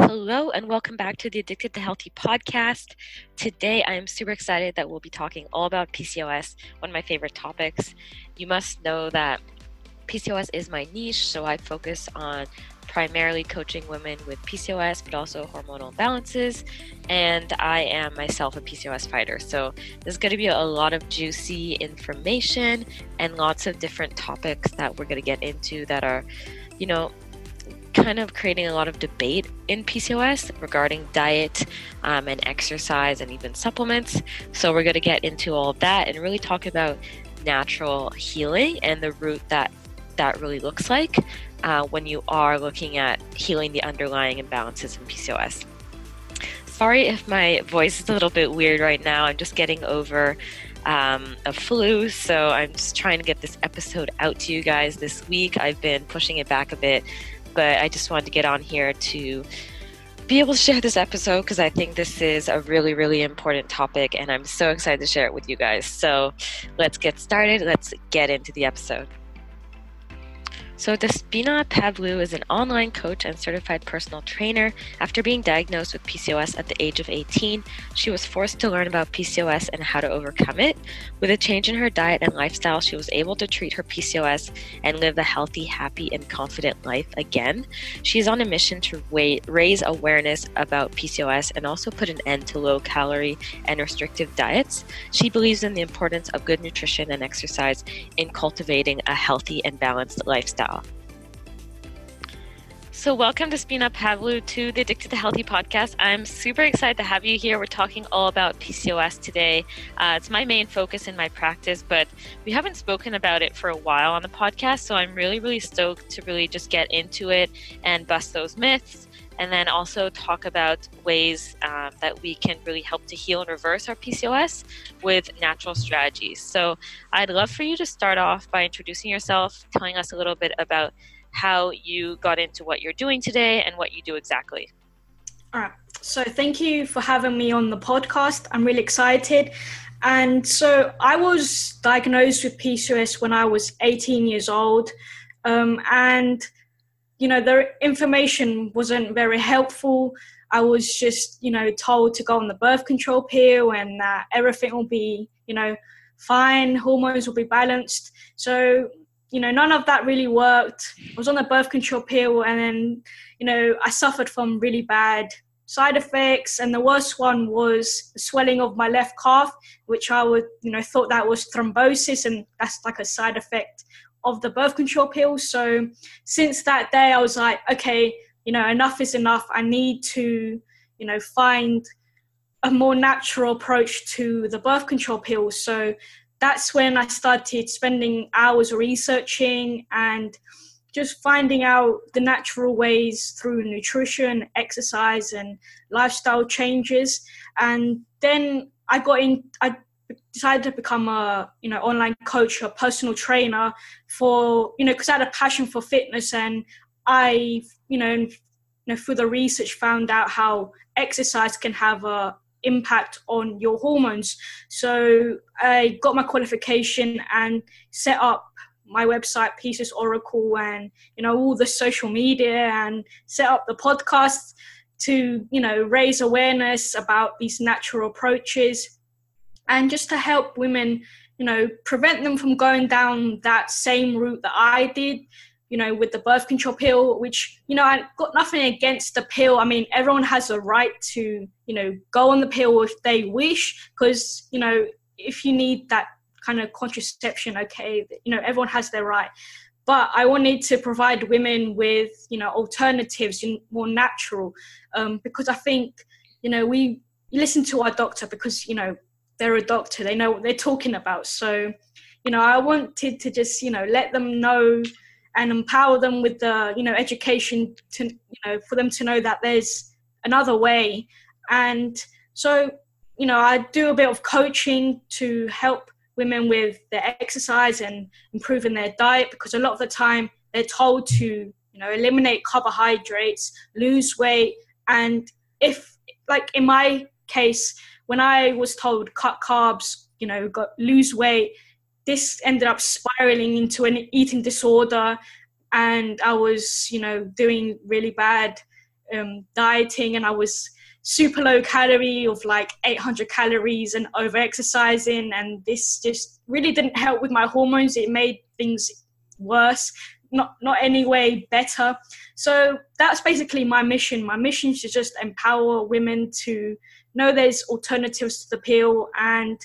Hello, and welcome back to the Addicted to Healthy podcast. Today, I am super excited that we'll be talking all about PCOS, one of my favorite topics. You must know that PCOS is my niche, so I focus on primarily coaching women with PCOS, but also hormonal imbalances. And I am myself a PCOS fighter. So there's going to be a lot of juicy information and lots of different topics that we're going to get into that are, you know, kind of creating a lot of debate in PCOS regarding diet um, and exercise and even supplements. So, we're going to get into all of that and really talk about natural healing and the route that that really looks like uh, when you are looking at healing the underlying imbalances in PCOS. Sorry if my voice is a little bit weird right now. I'm just getting over um, a flu, so I'm just trying to get this episode out to you guys this week. I've been pushing it back a bit but I just wanted to get on here to be able to share this episode because I think this is a really, really important topic and I'm so excited to share it with you guys. So let's get started. Let's get into the episode. So, Despina Pavlou is an online coach and certified personal trainer. After being diagnosed with PCOS at the age of 18, she was forced to learn about PCOS and how to overcome it. With a change in her diet and lifestyle, she was able to treat her PCOS and live a healthy, happy, and confident life again. She is on a mission to raise awareness about PCOS and also put an end to low calorie and restrictive diets. She believes in the importance of good nutrition and exercise in cultivating a healthy and balanced lifestyle. So, welcome Despina Pavlou to the Addicted to Healthy podcast. I'm super excited to have you here. We're talking all about PCOS today. Uh, it's my main focus in my practice, but we haven't spoken about it for a while on the podcast. So, I'm really, really stoked to really just get into it and bust those myths. And then also talk about ways um, that we can really help to heal and reverse our PCOS with natural strategies. So, I'd love for you to start off by introducing yourself, telling us a little bit about how you got into what you're doing today and what you do exactly. All right. So, thank you for having me on the podcast. I'm really excited. And so, I was diagnosed with PCOS when I was 18 years old. Um, and, you know, the information wasn't very helpful. I was just, you know, told to go on the birth control pill and that everything will be, you know, fine, hormones will be balanced. So you know, none of that really worked. I was on the birth control pill, and then, you know, I suffered from really bad side effects. And the worst one was the swelling of my left calf, which I would, you know, thought that was thrombosis, and that's like a side effect of the birth control pill. So since that day, I was like, okay, you know, enough is enough. I need to, you know, find a more natural approach to the birth control pill. So that's when I started spending hours researching and just finding out the natural ways through nutrition, exercise, and lifestyle changes. And then I got in. I decided to become a you know online coach, a personal trainer for you know because I had a passion for fitness, and I you know, you know through the research found out how exercise can have a impact on your hormones. So I got my qualification and set up my website, Pieces Oracle, and you know all the social media, and set up the podcast to you know raise awareness about these natural approaches, and just to help women, you know, prevent them from going down that same route that I did you know, with the birth control pill, which, you know, I got nothing against the pill. I mean, everyone has a right to, you know, go on the pill if they wish, because, you know, if you need that kind of contraception, okay, you know, everyone has their right. But I wanted to provide women with, you know, alternatives, more natural, um, because I think, you know, we listen to our doctor because, you know, they're a doctor, they know what they're talking about. So, you know, I wanted to just, you know, let them know and empower them with the you know education to you know for them to know that there's another way and so you know i do a bit of coaching to help women with their exercise and improving their diet because a lot of the time they're told to you know eliminate carbohydrates lose weight and if like in my case when i was told cut carbs you know lose weight this ended up spiraling into an eating disorder. And i was you know doing really bad um, dieting. And I was super low calorie of like 800 calories and over exercising and this just really didn't help with my hormones. It made things worse not not any way better. So that's basically my mission. My mission is to just empower women to know there's alternatives to the pill and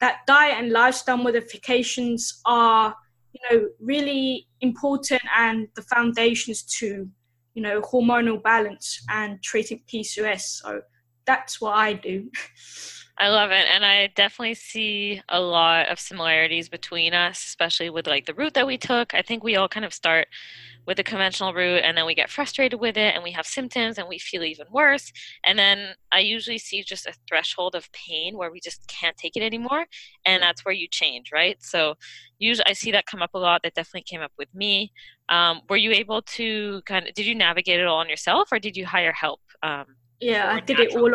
that diet and lifestyle modifications are you know really important and the foundations to you know hormonal balance and treating PCOS. So that's what I do. I love it. And I definitely see a lot of similarities between us, especially with like the route that we took. I think we all kind of start with the conventional route and then we get frustrated with it and we have symptoms and we feel even worse. And then I usually see just a threshold of pain where we just can't take it anymore. And that's where you change, right? So usually I see that come up a lot. That definitely came up with me. Um, were you able to kind of, did you navigate it all on yourself or did you hire help? Um, yeah, I did it all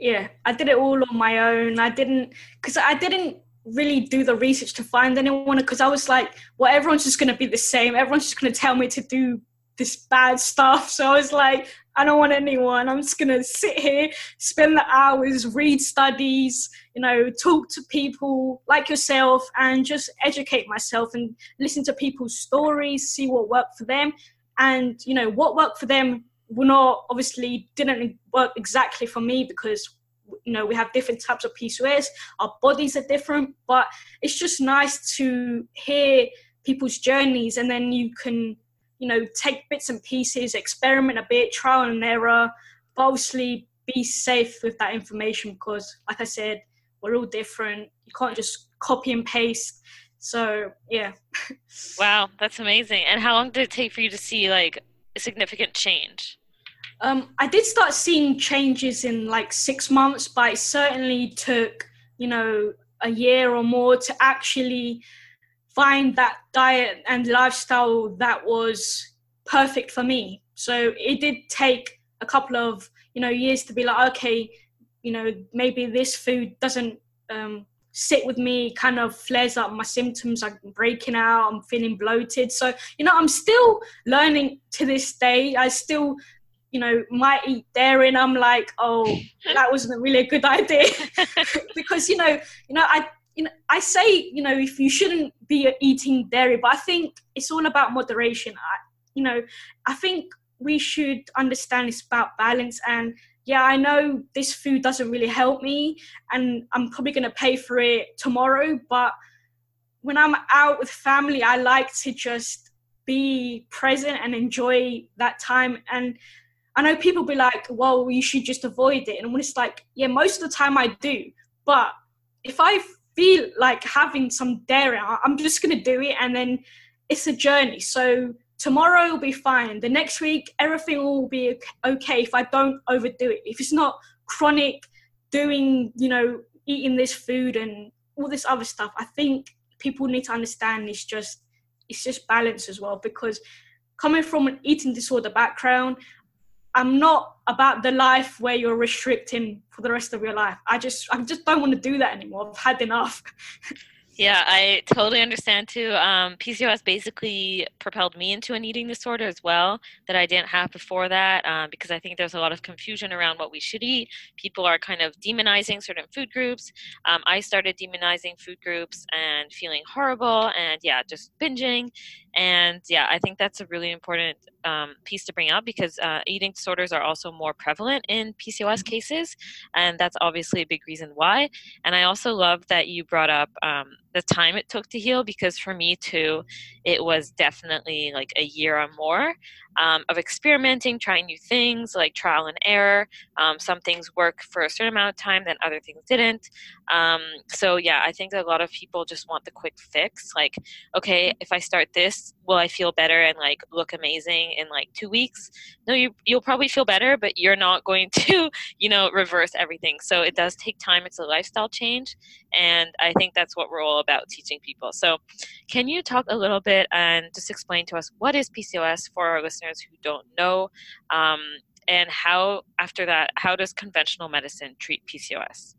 yeah i did it all on my own. I didn't because i didn't really do the research to find anyone because i was like well everyone's just going to be the same. Everyone's just going to tell me to do this bad stuff. So i was like i don't want anyone. I'm just going to sit here spend the hours read studies you know talk to people like yourself and just educate myself and listen to people's stories see what worked for them and you know what worked for them not obviously didn't work exactly for me because you know we have different types of PCOS, our bodies are different, but it's just nice to hear people's journeys and then you can you know take bits and pieces, experiment a bit, trial and error, but obviously be safe with that information because like I said, we're all different. You can't just copy and paste. So yeah. wow, that's amazing. And how long did it take for you to see like significant change? Um, I did start seeing changes in like six months, but it certainly took, you know, a year or more to actually find that diet and lifestyle that was perfect for me. So it did take a couple of, you know, years to be like, okay, you know, maybe this food doesn't um, sit with me, kind of flares up my symptoms. I'm breaking out, I'm feeling bloated. So, you know, I'm still learning to this day. I still you know, might eat dairy, and I'm like, oh, that wasn't really a good idea, because you know, you know, I, you know, I say, you know, if you shouldn't be eating dairy, but I think it's all about moderation. I, you know, I think we should understand it's about balance and yeah, I know this food doesn't really help me and I'm probably going to pay for it tomorrow, but when I'm out with family, I like to just be present and enjoy that time and I know people be like, well, you should just avoid it. And when it's like, yeah, most of the time I do. But if I feel like having some dairy, I'm just going to do it. And then it's a journey. So tomorrow will be fine. The next week, everything will be okay if I don't overdo it. If it's not chronic doing, you know, eating this food and all this other stuff, I think people need to understand it's just it's just balance as well because coming from an eating disorder background I'm not about the life where you're restricting for the rest of your life. I just I just don't want to do that anymore. I've had enough. Yeah, I totally understand too. Um, PCOS basically propelled me into an eating disorder as well that I didn't have before that um, because I think there's a lot of confusion around what we should eat. People are kind of demonizing certain food groups. Um, I started demonizing food groups and feeling horrible and yeah, just binging. And yeah, I think that's a really important um, piece to bring up because uh, eating disorders are also more prevalent in PCOS mm-hmm. cases, and that's obviously a big reason why. And I also love that you brought up um, the time it took to heal because for me too it was definitely like a year or more um, of experimenting trying new things like trial and error. Um, some things work for a certain amount of time then other things didn't. Um, so yeah i think a lot of people just want the quick fix like okay if i start this will i feel better and like look amazing in like two weeks? No you, you'll probably feel better but you're not going to you know reverse everything. So it does take time. It's a lifestyle change and i think that's what we're all about teaching people. So, can you talk a little bit and just explain to us what is PCOS for our listeners who don't know, um, and how after that, how does conventional medicine treat PCOS?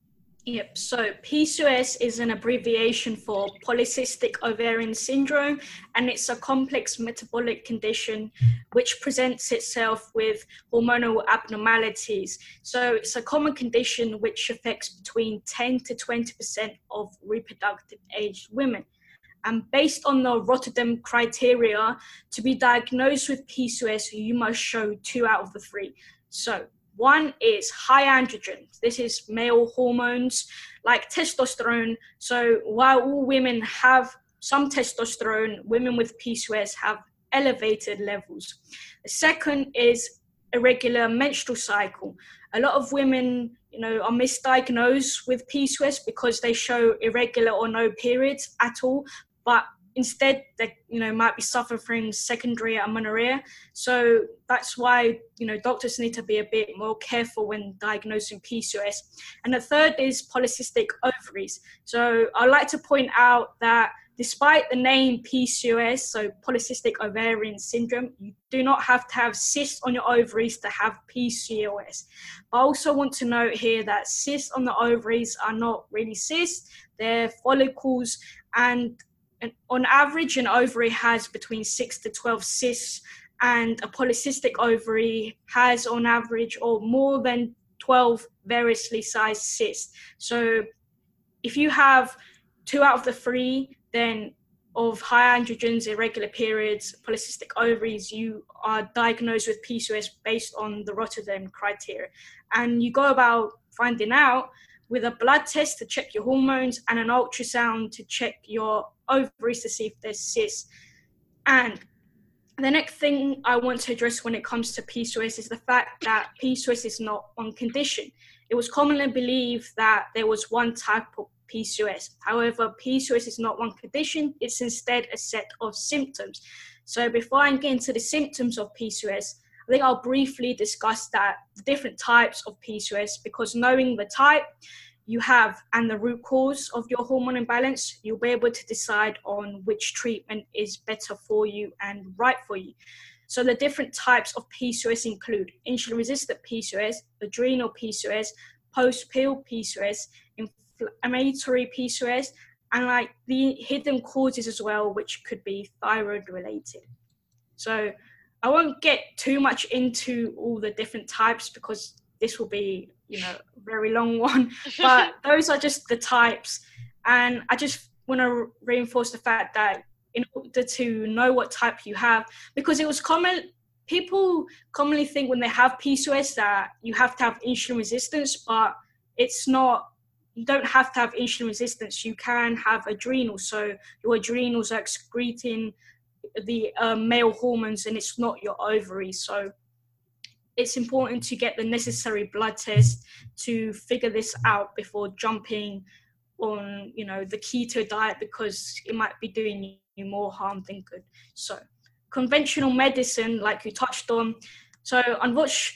Yep. So PCOS is an abbreviation for polycystic ovarian syndrome, and it's a complex metabolic condition which presents itself with hormonal abnormalities. So it's a common condition which affects between 10 to 20% of reproductive aged women. And based on the Rotterdam criteria, to be diagnosed with PCOS, you must show two out of the three. So one is high androgen. This is male hormones like testosterone. So while all women have some testosterone, women with PCOS have elevated levels. The second is irregular menstrual cycle. A lot of women, you know, are misdiagnosed with PCOS because they show irregular or no periods at all, but instead they you know might be suffering secondary amenorrhea. So that's why you know doctors need to be a bit more careful when diagnosing pcos and the third is polycystic ovaries. So i'd like to point out that despite the name pcos so polycystic ovarian syndrome you do not have to have cysts on your ovaries to have pcos but i also want to note here that cysts on the ovaries are not really cysts they're follicles. And on average, an ovary has between six to 12 cysts, and a polycystic ovary has, on average, or more than 12 variously sized cysts. So, if you have two out of the three, then of high androgens, irregular periods, polycystic ovaries, you are diagnosed with PCOS based on the Rotterdam criteria. And you go about finding out with a blood test to check your hormones and an ultrasound to check your ovaries to see if there's cysts. And the next thing I want to address when it comes to PCOS is the fact that PCOS is not one condition. It was commonly believed that there was one type of PCOS. However, PCOS is not one condition, it's instead a set of symptoms. So, before I get into the symptoms of PCOS, I think I'll briefly discuss that the different types of PCOS because knowing the type you have and the root cause of your hormone imbalance, you'll be able to decide on which treatment is better for you and right for you. So the different types of PCOS include insulin resistant PCOS, adrenal PCOS, post pill PCOS, inflammatory PCOS, and like the hidden causes as well, which could be thyroid related. So I won't get too much into all the different types because this will be, you know, very long one. But those are just the types. And I just want to reinforce the fact that in order to know what type you have, because it was common, people commonly think when they have PCOS that you have to have insulin resistance, but it's not you don't have to have insulin resistance. You can have adrenals. So your adrenals are excreting the um, male hormones and it's not your ovaries. So it's important to get the necessary blood test to figure this out before jumping on you know the keto diet because it might be doing you more harm than good. So conventional medicine like you touched on. So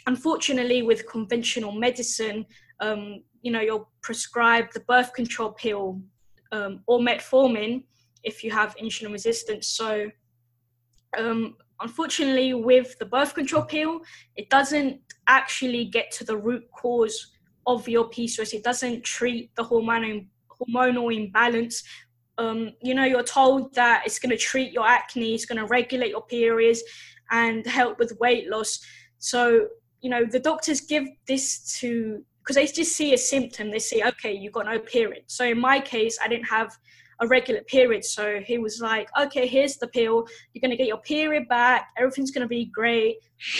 unfortunately with conventional medicine um, you know you're prescribed the birth control pill um, or metformin if you have insulin resistance. So um, unfortunately, with the birth control pill, it doesn't actually get to the root cause of your PCOS. It doesn't treat the hormonal hormonal imbalance. Um, you know, you're told that it's going to treat your acne, it's going to regulate your periods, and help with weight loss. So, you know, the doctors give this to because they just see a symptom. They say, okay, you've got no period. So in my case, I didn't have a regular period. So he was like, okay, here's the pill. You're going to get your period back. Everything's going to be great.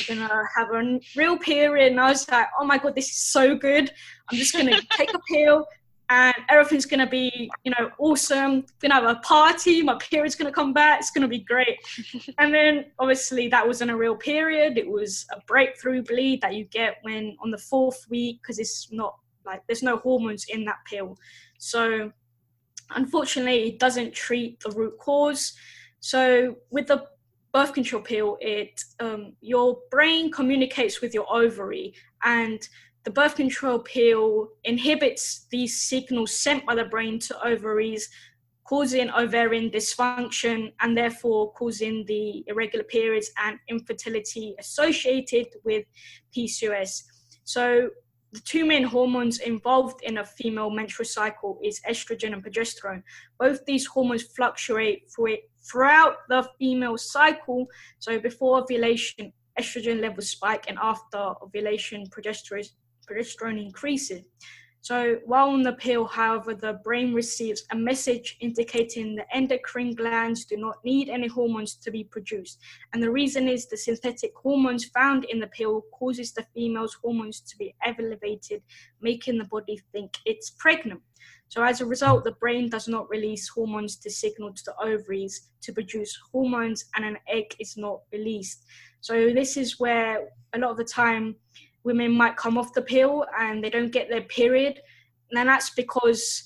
You're going to have a real period. And I was like, oh my God, this is so good. I'm just going to take a pill and everything's going to be, you know, awesome. Going to have a party. My period's going to come back. It's going to be great. and then obviously that wasn't a real period. It was a breakthrough bleed that you get when on the fourth week because it's not like there's no hormones in that pill. So Unfortunately, it doesn't treat the root cause. So with the birth control pill, it um, your brain communicates with your ovary, and the birth control pill inhibits these signals sent by the brain to ovaries, causing ovarian dysfunction and therefore causing the irregular periods and infertility associated with PCOS. So the two main hormones involved in a female menstrual cycle is estrogen and progesterone. Both these hormones fluctuate throughout the female cycle. So before ovulation, estrogen levels spike, and after ovulation, progesterone, progesterone increases. So while on the pill, however, the brain receives a message indicating the endocrine glands do not need any hormones to be produced. And the reason is the synthetic hormones found in the pill causes the female's hormones to be elevated, making the body think it's pregnant. So as a result, the brain does not release hormones to signal to the ovaries to produce hormones and an egg is not released. So this is where a lot of the time women might come off the pill and they don't get their period. And that's because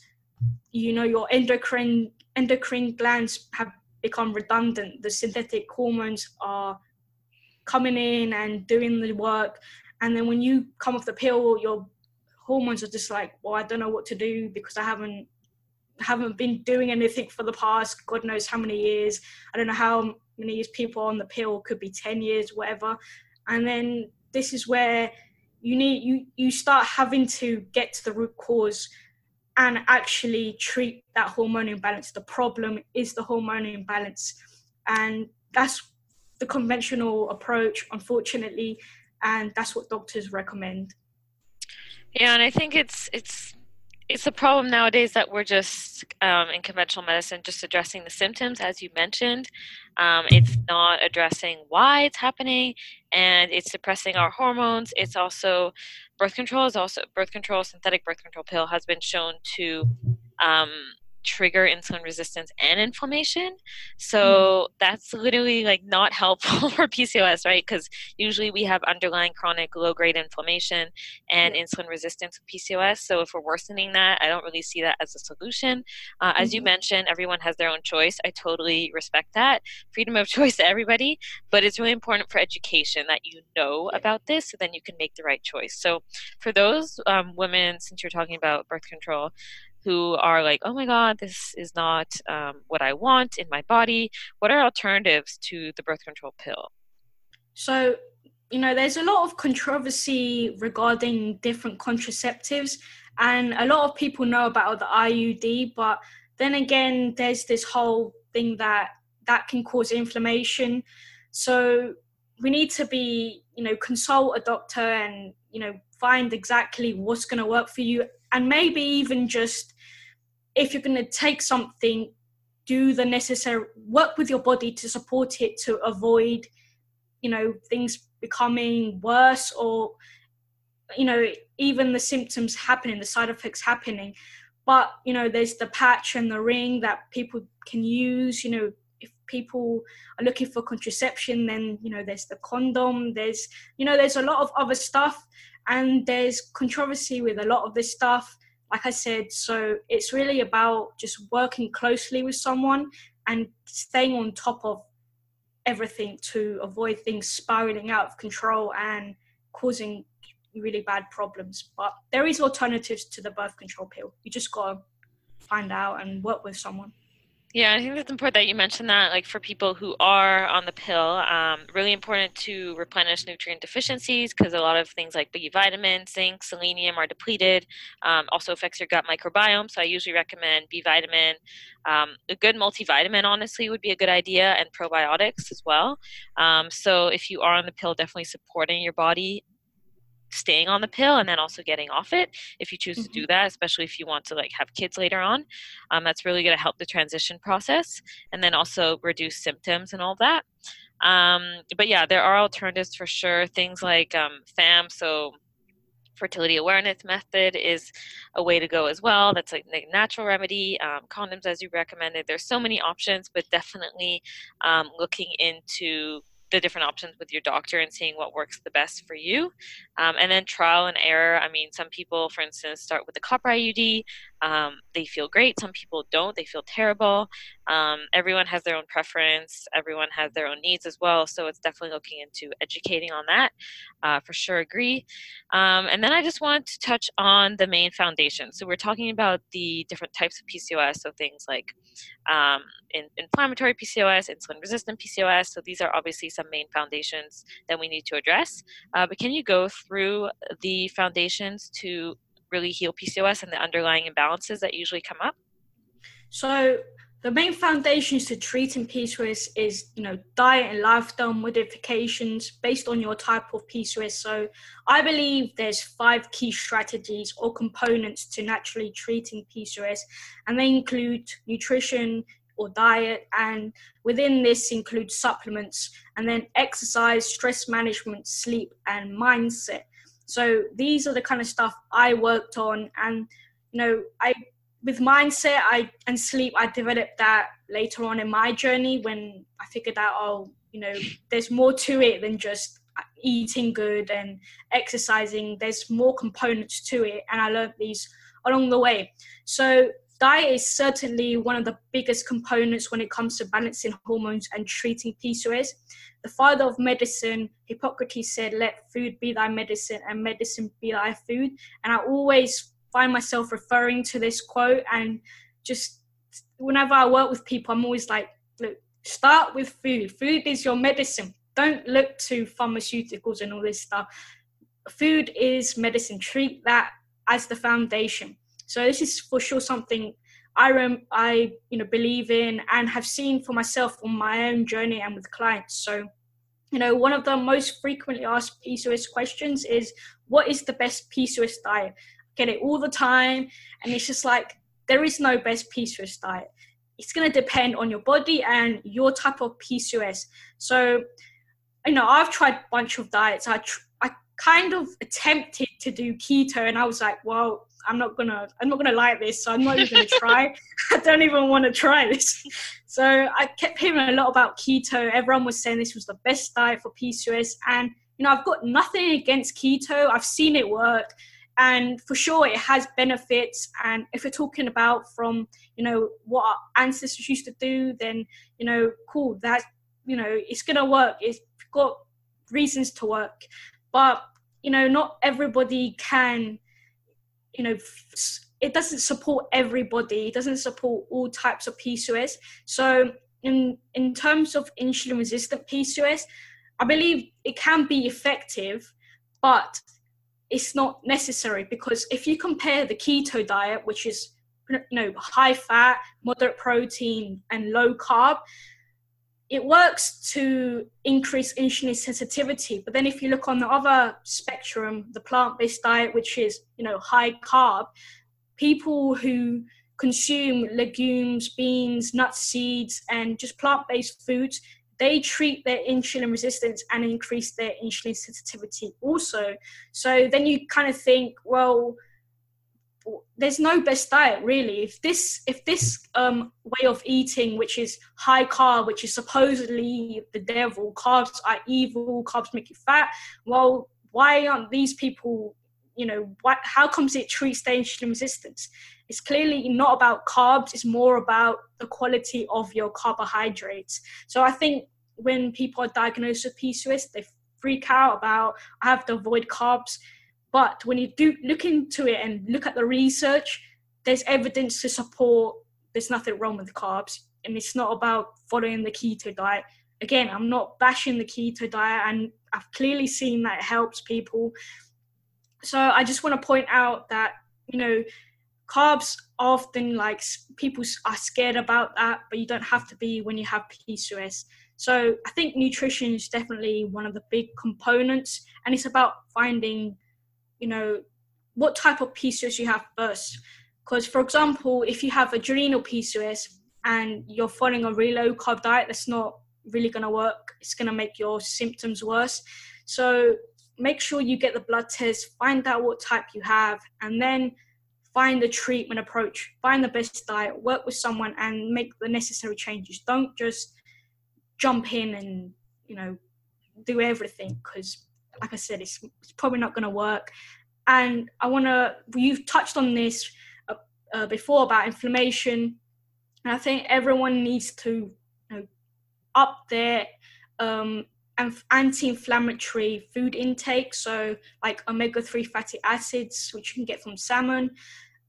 you know your endocrine endocrine glands have become redundant. The synthetic hormones are coming in and doing the work. And then when you come off the pill your hormones are just like well i don't know what to do because i haven't haven't been doing anything for the past god knows how many years. I don't know how many years people on the pill. Could be 10 years whatever. And then this is where you need you you start having to get to the root cause and actually treat that hormone imbalance. The problem is the hormone imbalance. And that's the conventional approach unfortunately and that's what doctors recommend. Yeah and i think it's it's it's a problem nowadays that we're just um, in conventional medicine just addressing the symptoms as you mentioned. Um, it's not addressing why it's happening and it's suppressing our hormones. It's also birth control is also birth control synthetic birth control pill has been shown to um, trigger insulin resistance and inflammation. So mm. that's literally like not helpful for PCOS, right? Because usually we have underlying chronic low grade inflammation and yeah. insulin resistance with PCOS. So if we're worsening that, I don't really see that as a solution. Uh, mm-hmm. As you mm-hmm. mentioned, everyone has their own choice. I totally respect that. Freedom of choice to everybody, but it's really important for education that you know about this so then you can make the right choice. So for those um, women, since you're talking about birth control, who are like, oh my God, this is not um, what I want in my body? What are alternatives to the birth control pill? So, you know, there's a lot of controversy regarding different contraceptives, and a lot of people know about the IUD, but then again, there's this whole thing that that can cause inflammation. So, we need to be, you know, consult a doctor and, you know, find exactly what's going to work for you and maybe even just if you're going to take something do the necessary work with your body to support it to avoid you know things becoming worse or you know even the symptoms happening the side effects happening. But you know there's the patch and the ring that people can use you know if people are looking for contraception then you know there's the condom there's you know there's a lot of other stuff and there's controversy with a lot of this stuff like I said, so it's really about just working closely with someone and staying on top of everything to avoid things spiraling out of control and causing really bad problems. But there is alternatives to the birth control pill. You just gotta find out and work with someone. Yeah, I think it's important that you mentioned that, like for people who are on the pill, um, really important to replenish nutrient deficiencies because a lot of things like B vitamins, zinc, selenium are depleted. Um, also affects your gut microbiome. So I usually recommend B vitamin. Um, a good multivitamin, honestly, would be a good idea, and probiotics as well. Um, so if you are on the pill, definitely supporting your body staying on the pill and then also getting off it if you choose mm-hmm. to do that especially if you want to like have kids later on um, that's really going to help the transition process and then also reduce symptoms and all that um, but yeah there are alternatives for sure things like um, fam so fertility awareness method is a way to go as well that's like a natural remedy um, condoms as you recommended there's so many options but definitely um, looking into the different options with your doctor and seeing what works the best for you. Um, and then trial and error. I mean, some people, for instance, start with the copper IUD. Um, they feel great. Some people don't. They feel terrible. Um, everyone has their own preference. Everyone has their own needs as well. So it's definitely looking into educating on that. Uh, for sure, agree. Um, and then I just want to touch on the main foundation. So we're talking about the different types of PCOS. So things like um, in, inflammatory PCOS, insulin resistant PCOS. So these are obviously some main foundations that we need to address. Uh, but can you go through the foundations to really heal PCOS and the underlying imbalances that usually come up? So the main foundations to treating PCOS is, you know, diet and lifestyle modifications based on your type of PCOS. So I believe there's five key strategies or components to naturally treating PCOS, and they include nutrition or diet, and within this includes supplements, and then exercise, stress management, sleep, and mindset. So these are the kind of stuff I worked on, and you know, I with mindset, I and sleep, I developed that later on in my journey when I figured out, oh, you know, there's more to it than just eating good and exercising. There's more components to it, and I learned these along the way. So diet is certainly one of the biggest components when it comes to balancing hormones and treating PCOS. The father of medicine, Hippocrates said, Let food be thy medicine and medicine be thy food. And I always find myself referring to this quote and just whenever I work with people, I'm always like, Look, start with food. Food is your medicine. Don't look to pharmaceuticals and all this stuff. Food is medicine. Treat that as the foundation. So this is for sure something I rem- I you know believe in and have seen for myself on my own journey and with clients. So, you know, one of the most frequently asked PCOS questions is, "What is the best PCOS diet?" I get it all the time, and it's just like there is no best PCOS diet. It's going to depend on your body and your type of PCOS. So, you know, I've tried a bunch of diets. I tr- kind of attempted to do keto, and I was like, well I'm not gonna I'm not gonna like this, so I'm not even gonna try. I don't even want to try this. So I kept hearing a lot about keto. Everyone was saying this was the best diet for PCOS, and you know I've got nothing against keto. I've seen it work, and for sure it has benefits. And if we're talking about from you know what our ancestors used to do, then you know cool. That you know it's gonna work. It's got reasons to work, but you know not everybody can you know it doesn't support everybody it doesn't support all types of pcos so in in terms of insulin resistant pcos i believe it can be effective but it's not necessary because if you compare the keto diet which is you know high fat moderate protein and low carb it works to increase insulin sensitivity. But then if you look on the other spectrum, the plant-based diet, which is, you know, high carb, people who consume legumes, beans, nuts, seeds, and just plant-based foods, they treat their insulin resistance and increase their insulin sensitivity also. So then you kind of think, well, there's no best diet really. If this if this um, way of eating which is high carb which is supposedly the devil carbs are evil carbs make you fat well why aren't these people you know what how comes it treats the insulin resistance? It's clearly not about carbs it's more about the quality of your carbohydrates. So i think when people are diagnosed with pcos they freak out about i have to avoid carbs but when you do look into it and look at the research, there's evidence to support there's nothing wrong with carbs. And it's not about following the keto diet. Again, I'm not bashing the keto diet, and I've clearly seen that it helps people. So I just want to point out that, you know, carbs often like people are scared about that, but you don't have to be when you have PCOS. So I think nutrition is definitely one of the big components, and it's about finding you know, what type of PCOS you have first. Because, for example, if you have adrenal PCOS and you're following a really low carb diet, that's not really going to work. It's going to make your symptoms worse. So, make sure you get the blood test, find out what type you have, and then find the treatment approach, find the best diet, work with someone, and make the necessary changes. Don't just jump in and, you know, do everything because like I said, it's, it's probably not going to work. And I want to, you've touched on this a, uh, before about inflammation. And I think everyone needs to you know, up their um, anti-inflammatory food intake. So like omega-3 fatty acids, which you can get from salmon,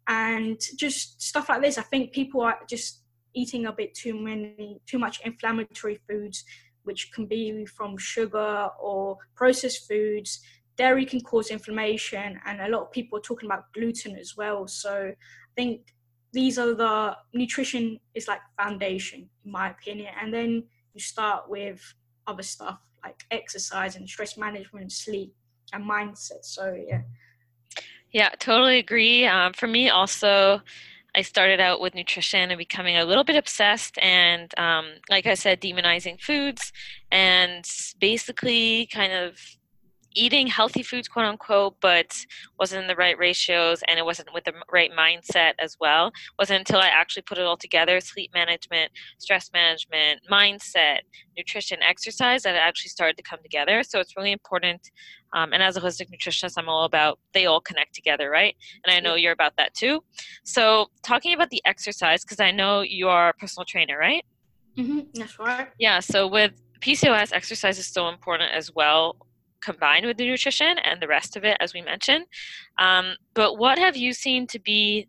and just stuff like this. I think people are just eating a bit too many, too much inflammatory foods, which can be from sugar or processed foods. Dairy can cause inflammation, and a lot of people are talking about gluten as well. So I think these are the nutrition is like foundation in my opinion and then you start with other stuff like exercise and stress management sleep and mindset so yeah yeah totally agree um, for me also i started out with nutrition and becoming a little bit obsessed and um, like i said demonizing foods and basically kind of eating healthy foods, quote unquote, but wasn't in the right ratios and it wasn't with the right mindset as well. It wasn't until I actually put it all together sleep management, stress management, mindset, nutrition, exercise that it actually started to come together. So it's really important. Um, and as a holistic nutritionist, I'm all about they all connect together, right? And I know you're about that too. So, talking about the exercise, because I know you are a personal trainer, right? Mm-hmm, that's right. Yeah. So, with PCOS, exercise is so important as well combined with the nutrition and the rest of it, as we mentioned. Um, but what have you seen to be?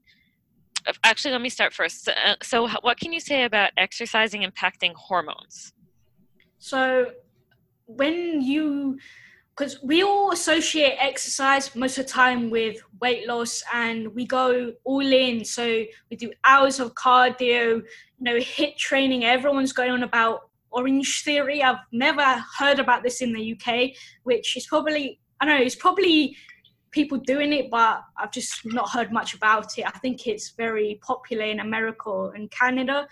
Actually, let me start first. Uh, so, what can you say about exercising impacting hormones? So, when you because we all associate exercise most of the time with weight loss and we go all in so we do hours of cardio you know HIIT training everyone's going on about Orangetheory. I've never heard about this in the UK, which is probably I don't know. It's probably people doing it, but I've just not heard much about it. I think it's very popular in America and Canada,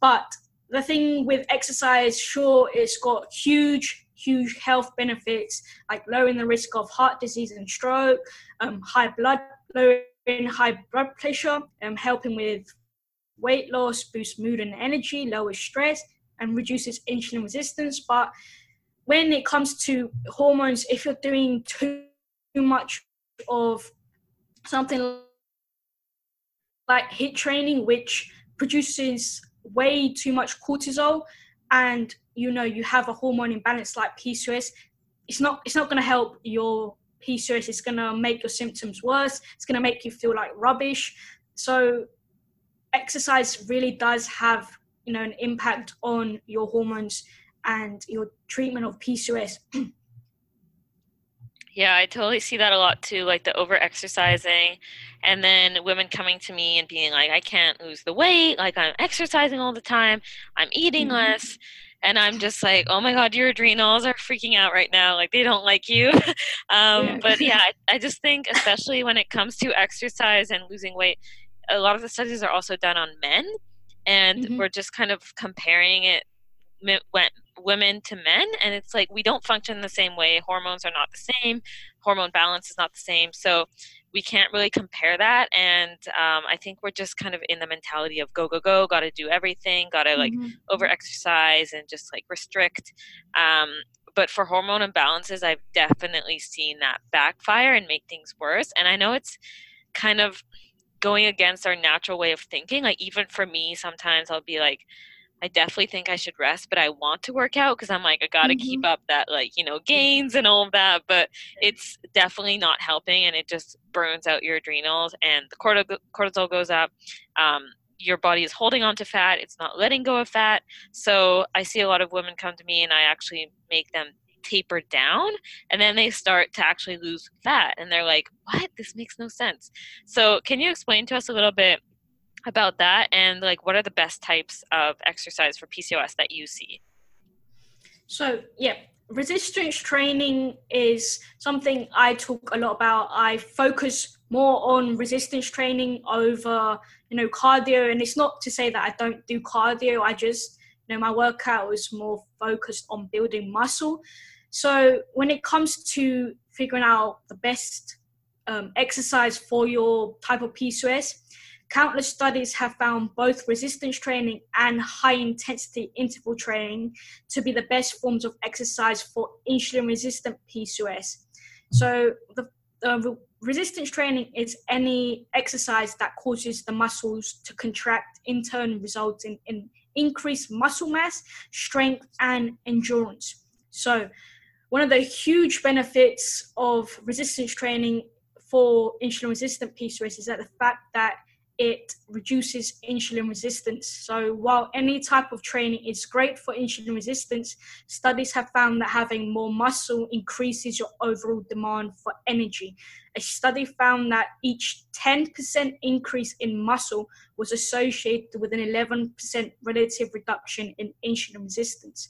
but the thing with exercise, sure, it's got huge, huge health benefits like lowering the risk of heart disease and stroke, um, high blood, lowering high blood pressure, um, helping with weight loss, boost mood and energy, lower stress, and reduces insulin resistance. But when it comes to hormones, if you're doing too much of something like HIIT training, which produces way too much cortisol, and you know you have a hormone imbalance like PCOS, it's not it's not going to help your PCOS. It's going to make your symptoms worse. It's going to make you feel like rubbish. So exercise really does have you know an impact on your hormones and your treatment of PCOS. yeah, I totally see that a lot too, like the over exercising and then women coming to me and being like, I can't lose the weight, like I'm exercising all the time, I'm eating mm-hmm. less. And I'm just like, oh my God, your adrenals are freaking out right now. Like they don't like you. um, yeah. But yeah, I, I just think, especially when it comes to exercise and losing weight, a lot of the studies are also done on men and mm-hmm. we're just kind of comparing it women to men and it's like we don't function the same way. Hormones are not the same. Hormone balance is not the same. So we can't really compare that. And um, i think we're just kind of in the mentality of go go go got to do everything got to like mm-hmm. over exercise and just like restrict. Um, but for hormone imbalances i've definitely seen that backfire and make things worse. And i know it's kind of going against our natural way of thinking. Like even for me, sometimes I'll be like, I definitely think I should rest, but I want to work out because I'm like, I got to mm-hmm. keep up that like, you know, gains and all of that. But it's definitely not helping and it just burns out your adrenals and the cortisol goes up. Um, your body is holding on to fat, it's not letting go of fat. So I see a lot of women come to me and I actually make them taper down and then they start to actually lose fat and they're like what? This makes no sense. So can you explain to us a little bit about that and like what are the best types of exercise for pcos that you see? So yeah resistance training is something i talk a lot about. I focus more on resistance training over you know cardio and it's not to say that i don't do cardio i just you know my workout is more focused on building muscle so when it comes to figuring out the best um, exercise for your type of PCOS, countless studies have found both resistance training and high intensity interval training to be the best forms of exercise for insulin resistant PCOS. So the uh, resistance training is any exercise that causes the muscles to contract in turn resulting in increased muscle mass strength and endurance so one of the huge benefits of resistance training for insulin resistant PCOS is that the fact that it reduces insulin resistance. So, while any type of training is great for insulin resistance, studies have found that having more muscle increases your overall demand for energy. A study found that each 10% increase in muscle was associated with an 11% relative reduction in insulin resistance.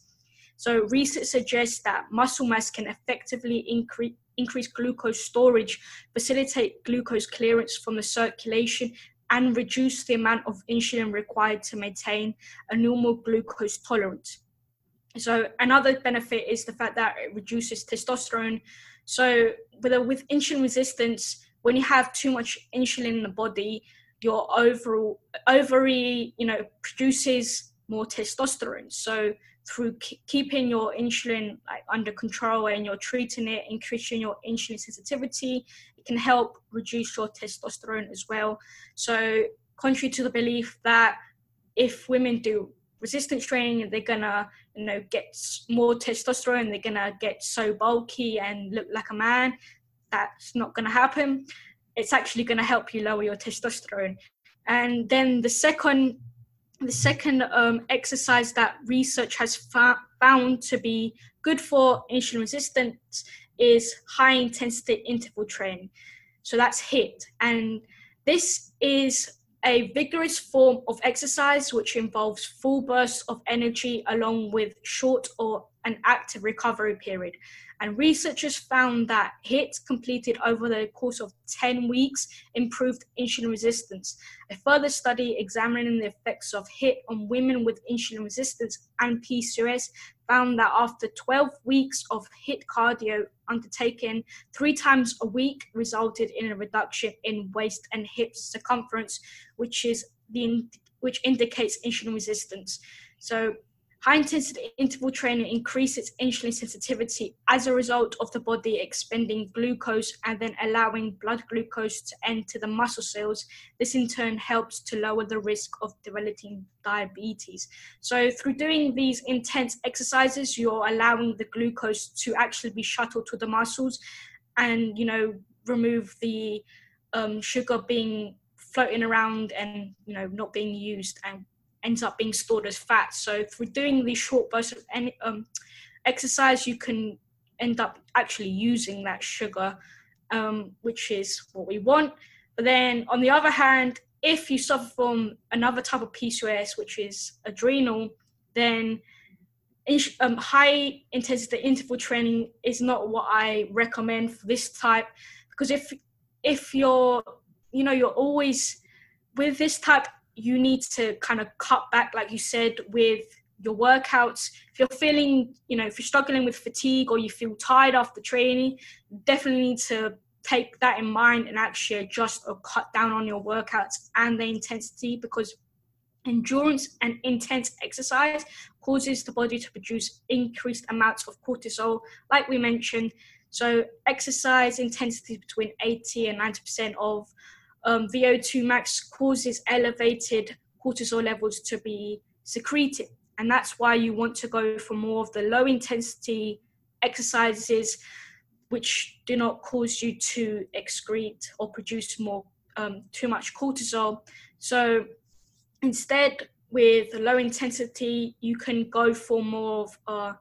So, research suggests that muscle mass can effectively increase increase glucose storage, facilitate glucose clearance from the circulation, and reduce the amount of insulin required to maintain a normal glucose tolerance. So another benefit is the fact that it reduces testosterone. So with with insulin resistance, when you have too much insulin in the body, your overall ovary, you know, produces more testosterone. So through keeping your insulin like, under control and you're treating it, increasing your insulin sensitivity, it can help reduce your testosterone as well. So, contrary to the belief that if women do resistance training, they're gonna, you know, get more testosterone, they're gonna get so bulky and look like a man. That's not gonna happen. It's actually gonna help you lower your testosterone. And then the second the second um, exercise that research has fa- found to be good for insulin resistance is high intensity interval training. So that's HIIT. And this is a vigorous form of exercise which involves full bursts of energy along with short or an active recovery period. And researchers found that HIIT completed over the course of 10 weeks improved insulin resistance. A further study examining the effects of HIIT on women with insulin resistance and PCOS found that after 12 weeks of HIIT cardio undertaken three times a week resulted in a reduction in waist and hip circumference, which is the which indicates insulin resistance. So High intensity interval training increases insulin sensitivity as a result of the body expending glucose and then allowing blood glucose to enter the muscle cells. This in turn helps to lower the risk of developing diabetes. So, through doing these intense exercises, you're allowing the glucose to actually be shuttled to the muscles and, you know, remove the um, sugar being floating around and, you know, not being used and ends up being stored as fat. So through doing these short bursts of any, um, exercise, you can end up actually using that sugar, um, which is what we want. But then on the other hand, if you suffer from another type of PCOS, which is adrenal, then um, high intensity interval training is not what I recommend for this type because if if you're you know you're always with this type you need to kind of cut back, like you said, with your workouts. If you're feeling, you know, if you're struggling with fatigue or you feel tired after training, definitely need to take that in mind and actually adjust or cut down on your workouts and the intensity because endurance and intense exercise causes the body to produce increased amounts of cortisol, like we mentioned. So, exercise intensity between 80 and 90% of um, VO2 max causes elevated cortisol levels to be secreted. And that's why you want to go for more of the low intensity exercises, which do not cause you to excrete or produce more um, too much cortisol. So instead, with low intensity, you can go for more of uh,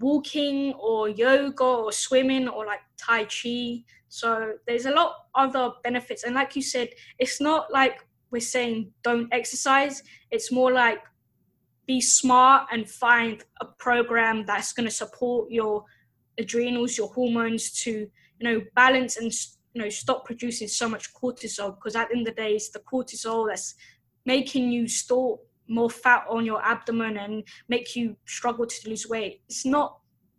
walking or yoga or swimming or like Tai Chi so there's a lot other benefits. And like you said, it's not like we're saying don't exercise. It's more like be smart and find a program that's going to support your adrenals, your hormones to, you know, balance and, you know, stop producing so much cortisol because at the end of the day, it's the cortisol that's making you store more fat on your abdomen and make you struggle to lose weight. It's not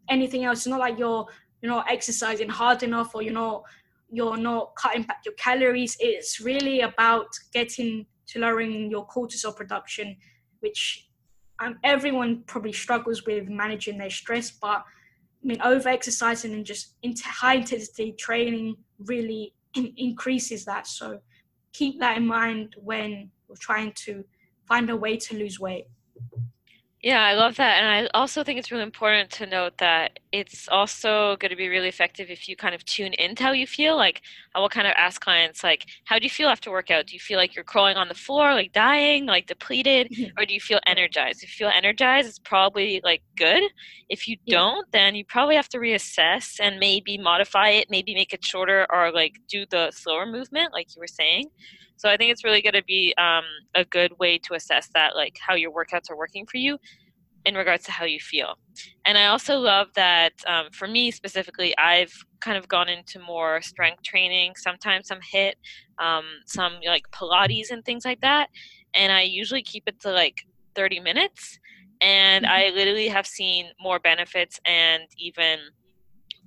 anything else. It's not like you're you're not exercising hard enough or you're not you're not cutting back your calories it's really about getting to lowering your cortisol production which um, everyone probably struggles with managing their stress but i mean over exercising and just into high intensity training really increases that. So keep that in mind when you're trying to find a way to lose weight. Yeah, I love that. And I also think it's really important to note that it's also going to be really effective if you kind of tune into how you feel. Like, I will kind of ask clients, like, how do you feel after workout? Do you feel like you're crawling on the floor, like dying, like depleted? Mm-hmm. Or do you feel energized? If you feel energized, it's probably like good. If you don't, then you probably have to reassess and maybe modify it, maybe make it shorter or like do the slower movement, like you were saying. So I think it's really going to be um, a good way to assess that, like how your workouts are working for you in regards to how you feel. And I also love that um, for me specifically, I've kind of gone into more strength training, sometimes some HIIT, um, some like Pilates and things like that. And I usually keep it to like 30 minutes. And mm-hmm. I literally have seen more benefits and even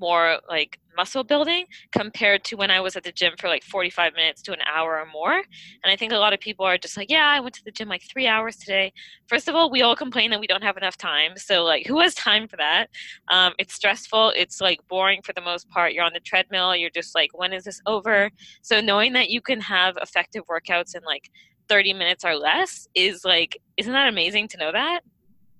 more like muscle building compared to when I was at the gym for like 45 minutes to an hour or more. And I think a lot of people are just like, yeah, I went to the gym like three hours today. First of all, we all complain that we don't have enough time. So, like, who has time for that? Um, it's stressful. It's like boring for the most part. You're on the treadmill. You're just like, when is this over? So, knowing that you can have effective workouts in like 30 minutes or less is like, isn't that amazing to know that?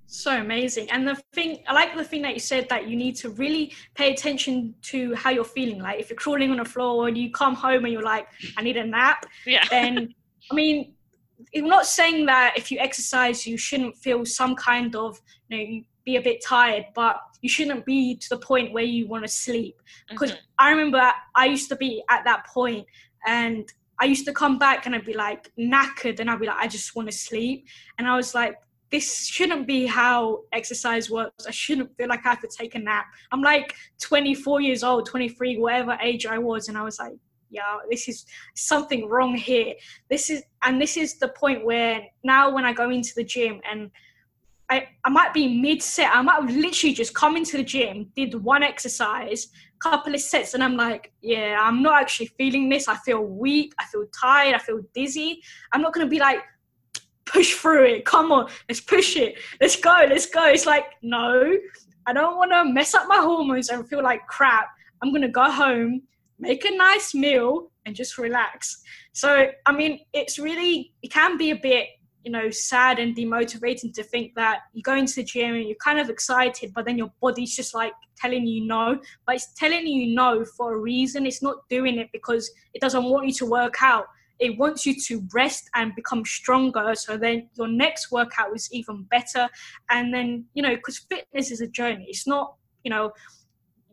So amazing and the thing i like the thing that you said that you need to really pay attention to how you're feeling like if you're crawling on the floor and you come home and you're like i need a nap yeah then i mean i'm not saying that if you exercise you shouldn't feel some kind of you know be a bit tired but you shouldn't be to the point where you want to sleep because mm-hmm. i remember i used to be at that point and I used to come back and I'd be like knackered and I'd be like, I just want to sleep. And I was like, this shouldn't be how exercise works. I shouldn't feel like I have to take a nap. I'm like 24 years old, 23, whatever age I was, and I was like, yeah, this is something wrong here. This is, and this is the point where now when I go into the gym and I, I might be mid set, I might have literally just come into the gym, did one exercise, couple of sets, and I'm like, yeah, I'm not actually feeling this. I feel weak, I feel tired, I feel dizzy. I'm not gonna be like, push through it. Come on, let's push it. Let's go, let's go. It's like, no, I don't want to mess up my hormones and feel like crap. I'm going to go home, make a nice meal, and just relax. So, I mean, it's really, it can be a bit, you know, sad and demotivating to think that you go into the gym and you're kind of excited, but then your body's just like telling you no. But it's telling you no for a reason. It's not doing it because it doesn't want you to work out it wants you to rest and become stronger so then your next workout is even better. And then you know because fitness is a journey. It's not you know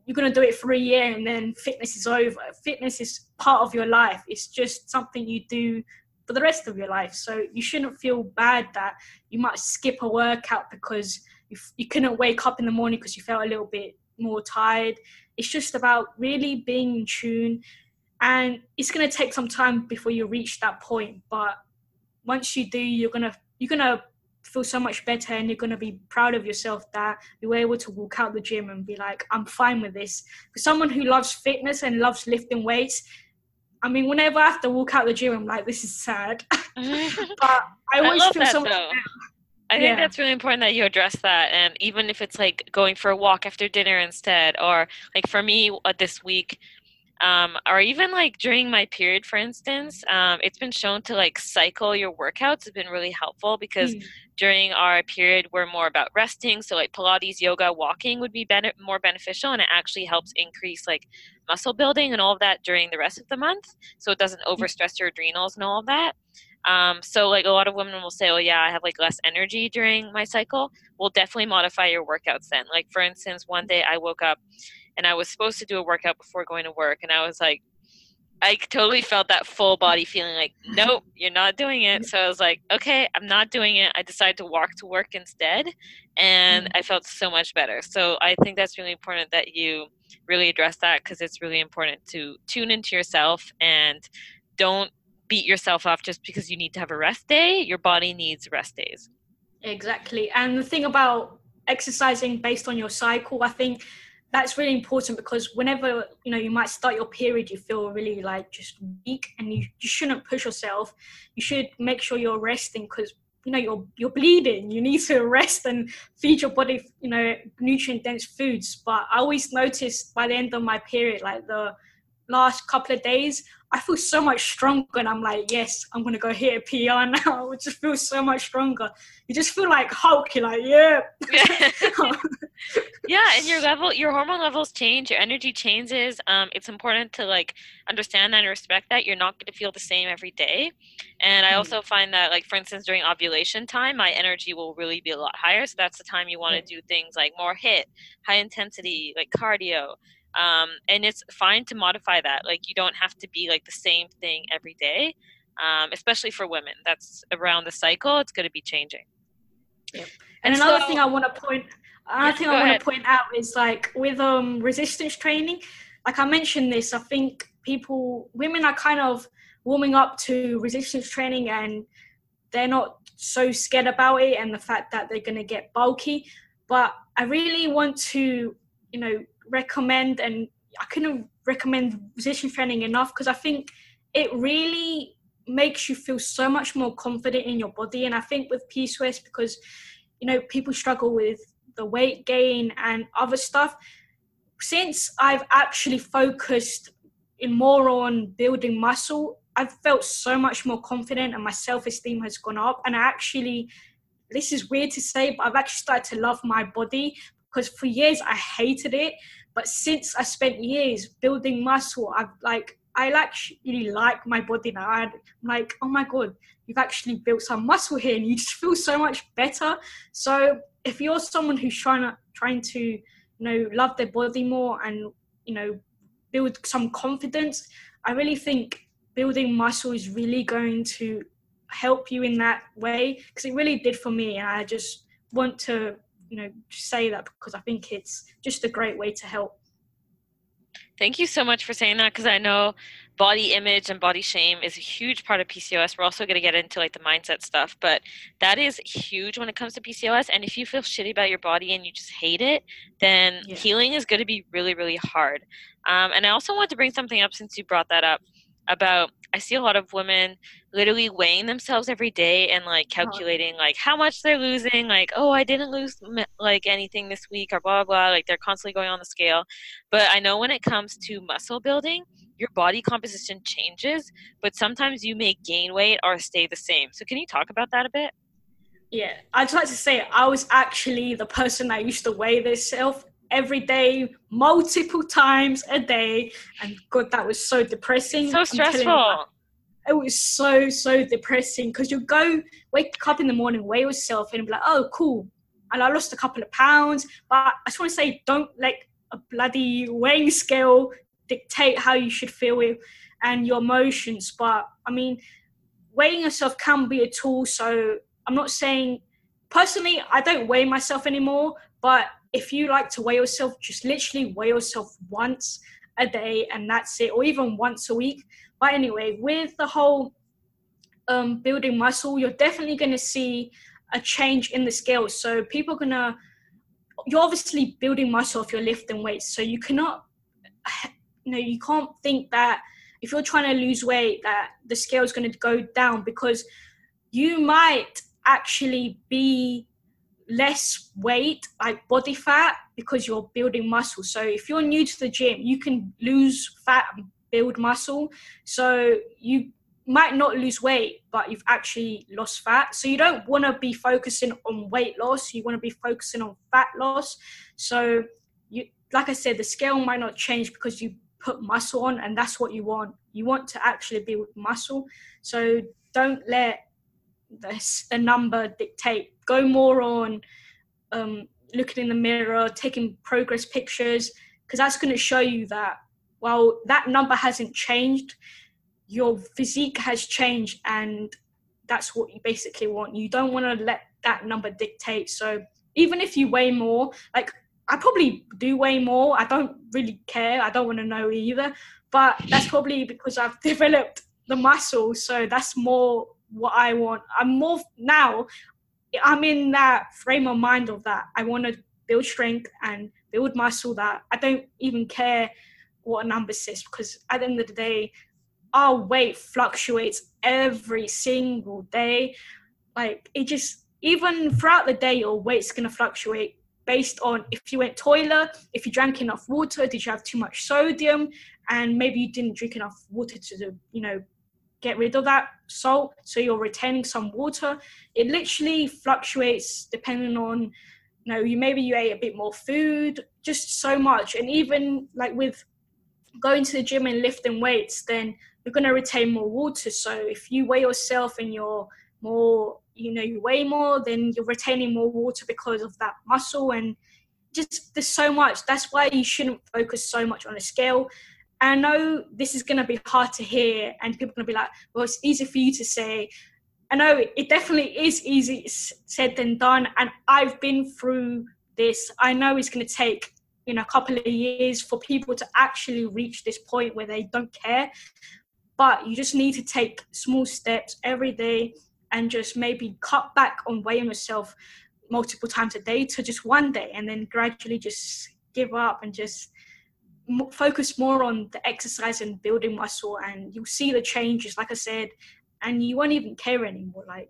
you're going to do it for a year and then fitness is over. Fitness is part of your life. It's just something you do for the rest of your life. So you shouldn't feel bad that you might skip a workout because you, you couldn't wake up in the morning because you felt a little bit more tired. It's just about really being in tune and it's going to take some time before you reach that point but once you do you're going to you're going to feel so much better and you're going to be proud of yourself that you were able to walk out the gym and be like i'm fine with this for someone who loves fitness and loves lifting weights i mean whenever i have to walk out the gym i'm like this is sad but i always I feel so much I think yeah. that's really important that you address that. And even if it's like going for a walk after dinner instead, or like for me uh, this week, um, or even like during my period for instance um, it's been shown to like cycle your workouts has been really helpful because mm. during our period we're more about resting so like pilates yoga walking would be ben- more beneficial and it actually helps increase like muscle building and all of that during the rest of the month so it doesn't mm. overstress your adrenals and all of that um, so like a lot of women will say, "Oh yeah, I have like less energy during my cycle." We'll definitely modify your workouts then. Like for instance, one day I woke up and I was supposed to do a workout before going to work, and I was like, I totally felt that full body feeling like, nope, you're not doing it. So I was like, okay, I'm not doing it. I decided to walk to work instead, and mm. I felt so much better. So I think that's really important that you really address that because it's really important to tune into yourself and don't beat yourself up just because you need to have a rest day. Your body needs rest days. Exactly. And the thing about exercising based on your cycle, I think that's really important because whenever you know you might start your period you feel really like just weak and you, you shouldn't push yourself. You should make sure you're resting because you know you're you're bleeding. You need to rest and feed your body you know nutrient dense foods. But i always noticed by the end of my period like the last couple of days, I feel so much stronger, and I'm like, yes, I'm gonna go HIIT a PR now. It just feels so much stronger. You just feel like Hulk. You're like, yeah. yeah, and your level, your hormone levels change, your energy changes. Um, it's important to like understand that and respect that. You're not going to feel the same every day. And I mm. also find that, like for instance, during ovulation time, my energy will really be a lot higher. So that's the time you want to do things like more hit, high intensity, like cardio um, and it's fine to modify that like you don't have to be like the same thing every day um, especially for women that's around the cycle it's going to be changing yeah. and, and another so, thing i want to point another yes, thing i want to point out is like with um resistance training like i mentioned this i think people women are kind of warming up to resistance training and they're not so scared about it and the fact that they're going to get bulky but i really want to you know recommend and I couldn't recommend position training enough because I think it really makes you feel so much more confident in your body. And I think with PCOS, because you know people struggle with the weight gain and other stuff. Since I've actually focused in more on building muscle, I've felt so much more confident and my self esteem has gone up. And I actually, this is weird to say, but I've actually started to love my body because for years I hated it. But since I spent years building muscle, I've like I actually like my body now. I'm like, oh my god, you've actually built some muscle here, and you just feel so much better. So if you're someone who's trying to trying to you know love their body more and you know build some confidence, I really think building muscle is really going to help you in that way because it really did for me, and I just want to you know say that because I think it's just a great way to help. Thank you so much for saying that because I know body image and body shame is a huge part of PCOS. We're also going to get into like the mindset stuff, but that is huge when it comes to PCOS. And if you feel shitty about your body and you just hate it, then yeah. healing is going to be really, really hard. Um, and I also want to bring something up since you brought that up about I see a lot of women literally weighing themselves every day and like uh-huh. calculating like how much they're losing like oh I didn't lose like anything this week or blah blah blah like they're constantly going on the scale. But I know when it comes to muscle building your body composition changes but sometimes you may gain weight or stay the same. So can you talk about that a bit? Yeah. I'd like to say I was actually the person that used to weigh themselves every day, multiple times a day. And God, that was so depressing. So stressful. It was so, so depressing because you go wake up in the morning, weigh yourself, and be like, oh, cool. And I lost a couple of pounds. But I just want to say, don't let a bloody weighing scale dictate how you should feel and your emotions. But I mean, weighing yourself can be a tool. So I'm not saying personally, I don't weigh myself anymore, but if you like to weigh yourself, just literally weigh yourself once a day and that's it, or even once a week. But anyway, with the whole um, building muscle, you're definitely going to see a change in the scales. So people are going to, you're obviously building muscle if you're lifting weights. So you cannot, you know, you can't think that if you're trying to lose weight, that the scale is going to go down because you might actually be less weight, like body fat, because you're building muscle. So if you're new to the gym, you can lose fat and build muscle. So you might not lose weight, but you've actually lost fat. So you don't want to be focusing on weight loss. You want to be focusing on fat loss. So you, like I said, the scale might not change because you put muscle on, and that's what you want. You want to actually build muscle. So don't let the, the number dictate. Go more on um, looking in the mirror, taking progress pictures, because that's going to show you that while that number hasn't changed, your physique has changed, and that's what you basically want. You don't want to let that number dictate. So even if you weigh more, like I probably do weigh more. I don't really care. I don't want to know either. But that's probably because I've developed the muscle. So that's more what I want. I'm more now. I'm in that frame of mind of that. I want to build strength and build muscle. That I don't even care what a number says because at the end of the day, our weight fluctuates every single day. Like it just even throughout the day, your weight's gonna fluctuate. based on if you went toilet, if you drank enough water, did you have too much sodium, and maybe you didn't drink enough water to, the you know, get rid of that salt, so you're retaining some water. It literally fluctuates depending on, you know, you maybe you ate a bit more food, just so much, and even like with going to the gym and lifting weights, then you're going to retain more water. So if you weigh yourself and you're more, you know, you weigh more, then you're retaining more water because of that muscle. And just there's so much. That's why you shouldn't focus so much on a scale. And I know this is going to be hard to hear, and people are going to be like, well, it's easy for you to say. I know it definitely is easy said than done. And I've been through this. I know it's going to take you know a couple of years for people to actually reach this point where they don't care but you just need to take small steps every day and just maybe cut back on weighing yourself multiple times a day to just one day and then gradually just give up and just focus more on the exercise and building muscle and you'll see the changes like i said and you won't even care anymore like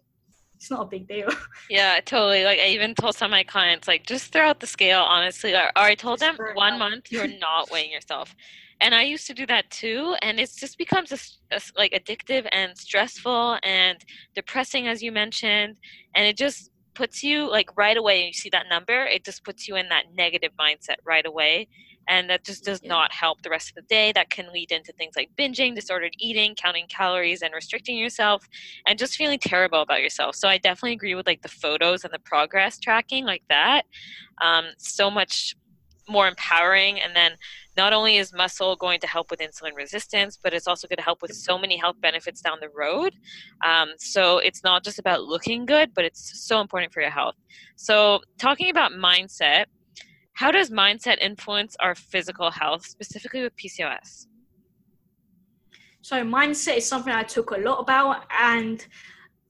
it's not a big deal. Yeah, totally. Like I even told some of my clients, like just throw out the scale, honestly. Or, or I told them one month you're not weighing yourself. And I used to do that too, and it just becomes a, a, like addictive and stressful and depressing, as you mentioned, and it just puts you like right away. You see that number, it just puts you in that negative mindset right away, and that just does not help the rest of the day. That can lead into things like binging disordered eating counting calories and restricting yourself and just feeling terrible about yourself. So i definitely agree with like the photos and the progress tracking like that. Um, so much more empowering and then not only is muscle going to help with insulin resistance but it's also going to help with so many health benefits down the road. Um, so it's not just about looking good but it's so important for your health. So talking about mindset how does mindset influence our physical health, specifically with PCOS? So, mindset is something I talk a lot about. And,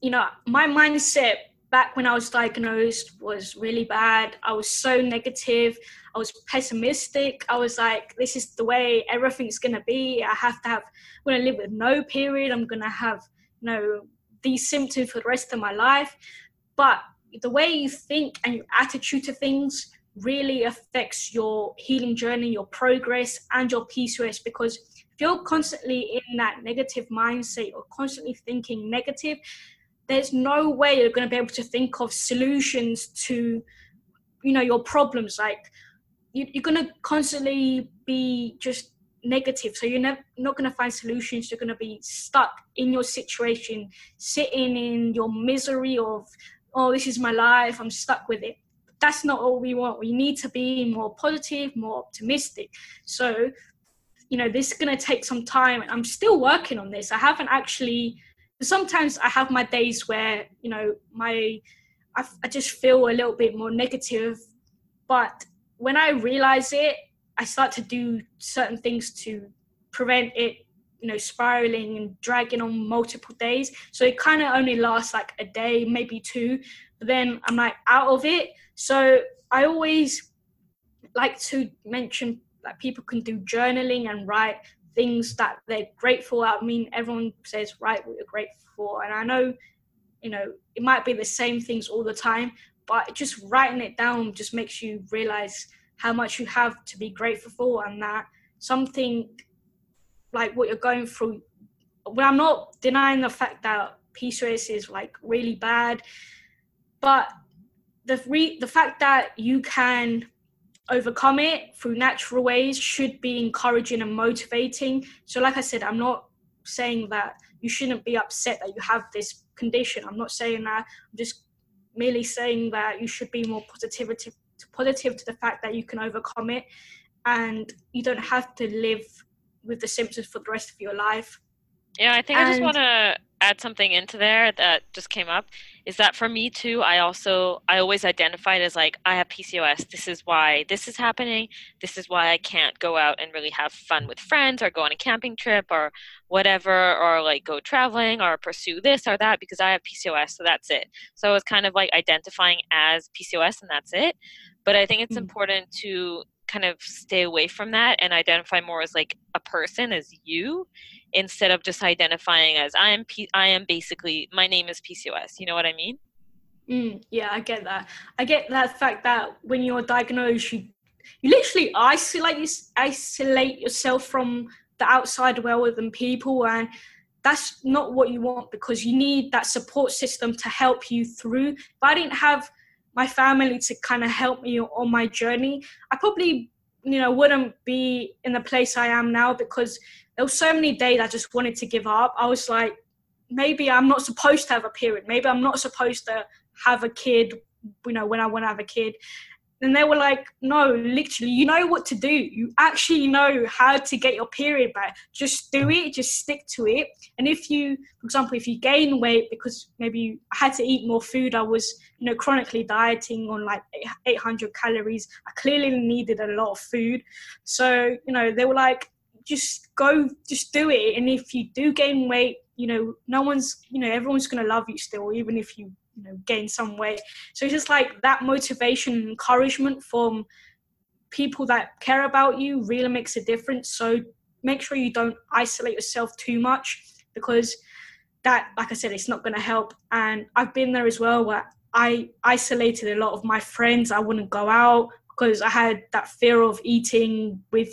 you know, my mindset back when I was diagnosed was really bad. I was so negative. I was pessimistic. I was like, this is the way everything's going to be. I have to have, I'm going to live with no period. I'm going to have, you know, these symptoms for the rest of my life. But the way you think and your attitude to things really affects your healing journey, your progress, and your PCOS. Because if you're constantly in that negative mindset or constantly thinking negative, there's no way you're going to be able to think of solutions to, you know, your problems. Like you, are going to constantly be just negative. So you're not going to find solutions. You're going to be stuck in your situation, sitting in your misery of, oh, this is my life. I'm stuck with it that's not all we want. We need to be more positive, more optimistic. So, you know, this is going to take some time. I'm still working on this. I haven't actually. Sometimes I have my days where you know my I, I just feel a little bit more negative, but when I realize it, I start to do certain things to prevent it you know spiraling and dragging on multiple days so it kind of only lasts like a day maybe two but then i'm like out of it so I always like to mention that people can do journaling and write things that they're grateful. I mean, everyone says write what you're grateful for, and I know, you know, it might be the same things all the time, but just writing it down just makes you realize how much you have to be grateful for, and that something like what you're going through. Well, I'm not denying the fact that PCOS is like really bad, but the re- the fact that you can overcome it through natural ways should be encouraging and motivating. So, like I said, I'm not saying that you shouldn't be upset that you have this condition. I'm not saying that. I'm just merely saying that you should be more positive to the fact that you can overcome it and you don't have to live with the symptoms for the rest of your life. Yeah, I think and, I just want to add something into there that just came up is that for me too i also i always identified as like i have pcos this is why this is happening this is why i can't go out and really have fun with friends or go on a camping trip or whatever or like go traveling or pursue this or that because i have pcos so that's it so i was kind of like identifying as pcos and that's it but i think it's mm-hmm. important to kind of stay away from that and identify more as like a person as you instead of just identifying as I am P- I am basically my name is PCOS. You know what I mean? Mm, yeah, I get that. I get that fact that when you're diagnosed, you you literally isolate you, isolate yourself from the outside world and people, and that's not what you want because you need that support system to help you through. If I didn't have my family to kind of help me on my journey, I probably you know wouldn't be in the place I am now because there were so many days I just wanted to give up. I was like, maybe I'm not supposed to have a period. Maybe I'm not supposed to have a kid, you know, when I want to have a kid. And they were like, no, literally, you know what to do. You actually know how to get your period back. Just do hmm. it, just stick to it. And if you, for example, if you gain weight because maybe you had to eat more food, I was, you know, chronically dieting on like 800 calories. I clearly needed a lot of food. So, you know, they were like, just go, just do it. And if you do gain weight, you know, no one's, you know, everyone's going to love you still, even if you you know gain some weight. So it's just like that motivation and encouragement from people that care about you really makes a difference. So make sure you don't isolate yourself too much because that like i said it's not going to help. And i've been there as well where i isolated a lot of my friends. I wouldn't go out because i had that fear of eating with